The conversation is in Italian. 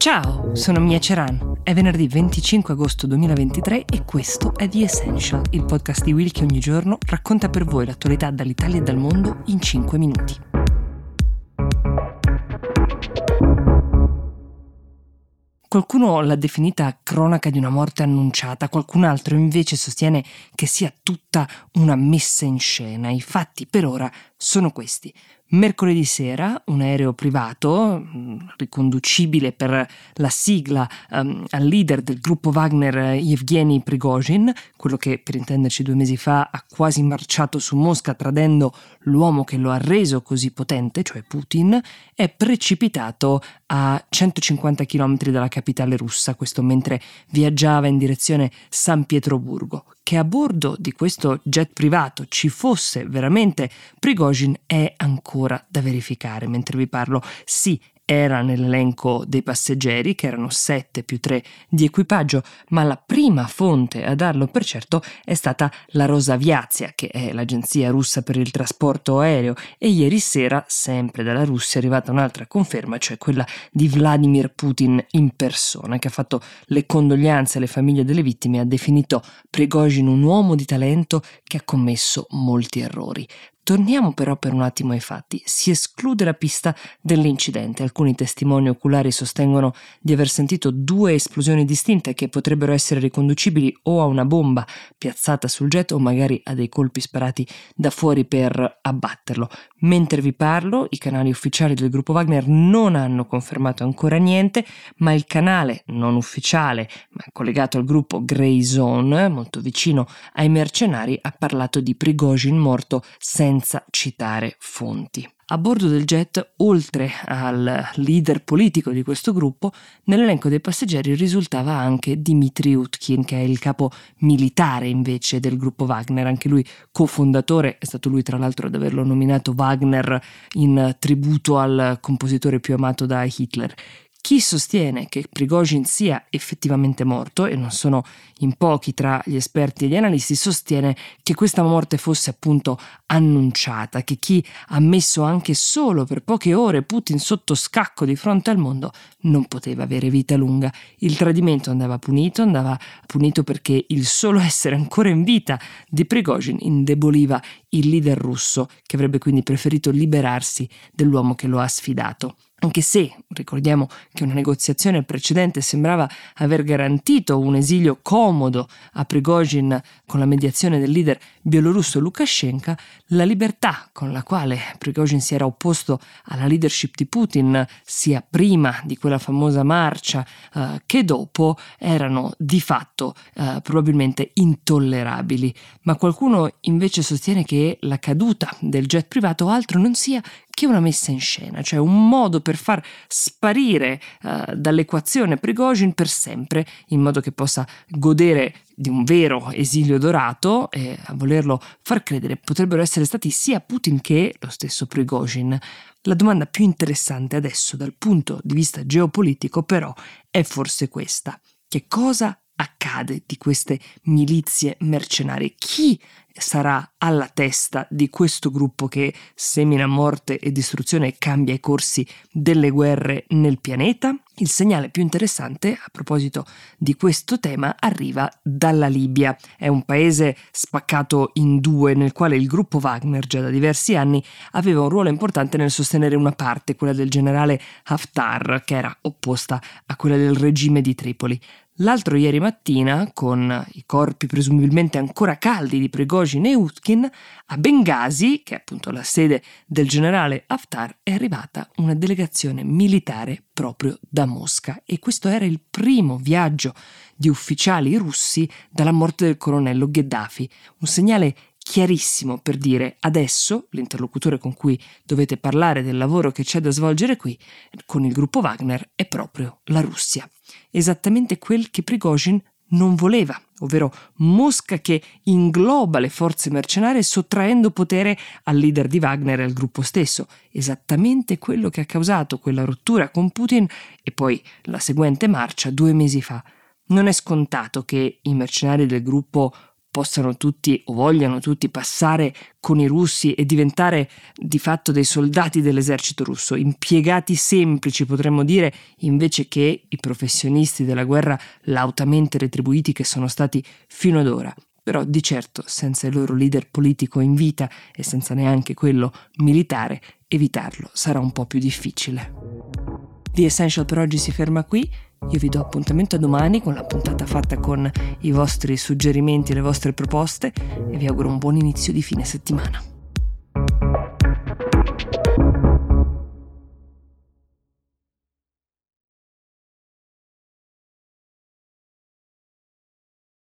Ciao, sono Mia Ceran. È venerdì 25 agosto 2023 e questo è The Essential, il podcast di Will che ogni giorno racconta per voi l'attualità dall'Italia e dal mondo in 5 minuti. Qualcuno l'ha definita cronaca di una morte annunciata, qualcun altro invece sostiene che sia tutta una messa in scena. I fatti per ora sono questi. Mercoledì sera un aereo privato, mm, riconducibile per la sigla um, al leader del gruppo Wagner Yevgeny Prigozhin, quello che per intenderci due mesi fa ha quasi marciato su Mosca tradendo l'uomo che lo ha reso così potente, cioè Putin, è precipitato a 150 km dalla capitale russa, questo mentre viaggiava in direzione San Pietroburgo. Che a bordo di questo jet privato ci fosse veramente Prigozhin è ancora da verificare mentre vi parlo. Sì, era nell'elenco dei passeggeri, che erano 7 più 3 di equipaggio, ma la prima fonte a darlo per certo è stata la Rosaviazia, che è l'agenzia russa per il trasporto aereo, e ieri sera, sempre dalla Russia, è arrivata un'altra conferma, cioè quella di Vladimir Putin in persona, che ha fatto le condoglianze alle famiglie delle vittime e ha definito Prigozhin un uomo di talento che ha commesso molti errori. Torniamo però per un attimo ai fatti. Si esclude la pista dell'incidente. Alcuni testimoni oculari sostengono di aver sentito due esplosioni distinte che potrebbero essere riconducibili o a una bomba piazzata sul jet o magari a dei colpi sparati da fuori per abbatterlo. Mentre vi parlo, i canali ufficiali del gruppo Wagner non hanno confermato ancora niente, ma il canale non ufficiale, ma collegato al gruppo Grey Zone, molto vicino ai mercenari, ha parlato di Prigozhin morto senza senza citare fonti. A bordo del jet, oltre al leader politico di questo gruppo, nell'elenco dei passeggeri risultava anche Dmitry Utkin, che è il capo militare invece del gruppo Wagner, anche lui cofondatore, è stato lui tra l'altro ad averlo nominato Wagner in tributo al compositore più amato da Hitler. Chi sostiene che Prigozhin sia effettivamente morto, e non sono in pochi tra gli esperti e gli analisti, sostiene che questa morte fosse appunto annunciata, che chi ha messo anche solo per poche ore Putin sotto scacco di fronte al mondo non poteva avere vita lunga. Il tradimento andava punito, andava punito perché il solo essere ancora in vita di Prigozhin indeboliva il leader russo, che avrebbe quindi preferito liberarsi dell'uomo che lo ha sfidato. Anche se ricordiamo che una negoziazione precedente sembrava aver garantito un esilio comodo a Prigozhin con la mediazione del leader bielorusso Lukashenko, la libertà con la quale Prigozhin si era opposto alla leadership di Putin sia prima di quella famosa marcia uh, che dopo erano di fatto uh, probabilmente intollerabili. Ma qualcuno invece sostiene che la caduta del jet privato altro non sia che una messa in scena, cioè un modo per far sparire uh, dall'equazione Prigozhin per sempre, in modo che possa godere di un vero esilio dorato e a volerlo far credere potrebbero essere stati sia Putin che lo stesso Prigozhin. La domanda più interessante adesso dal punto di vista geopolitico però è forse questa. Che cosa accade di queste milizie mercenarie? Chi sarà alla testa di questo gruppo che semina morte e distruzione e cambia i corsi delle guerre nel pianeta? Il segnale più interessante a proposito di questo tema arriva dalla Libia. È un paese spaccato in due nel quale il gruppo Wagner già da diversi anni aveva un ruolo importante nel sostenere una parte, quella del generale Haftar, che era opposta a quella del regime di Tripoli. L'altro ieri mattina, con i corpi presumibilmente ancora caldi di Prigozhin e Utkin, a Benghazi, che è appunto la sede del generale Haftar, è arrivata una delegazione militare proprio da Mosca. E questo era il primo viaggio di ufficiali russi dalla morte del colonnello Gheddafi, un segnale chiarissimo per dire adesso l'interlocutore con cui dovete parlare del lavoro che c'è da svolgere qui con il gruppo Wagner è proprio la Russia esattamente quel che Prigozhin non voleva, ovvero Mosca che ingloba le forze mercenarie sottraendo potere al leader di Wagner e al gruppo stesso, esattamente quello che ha causato quella rottura con Putin e poi la seguente marcia due mesi fa. Non è scontato che i mercenari del gruppo possano tutti o vogliano tutti passare con i russi e diventare di fatto dei soldati dell'esercito russo, impiegati semplici potremmo dire, invece che i professionisti della guerra lautamente retribuiti che sono stati fino ad ora. Però di certo senza il loro leader politico in vita e senza neanche quello militare, evitarlo sarà un po' più difficile. The Essential per oggi si ferma qui. Io vi do appuntamento a domani con la puntata fatta con i vostri suggerimenti e le vostre proposte e vi auguro un buon inizio di fine settimana.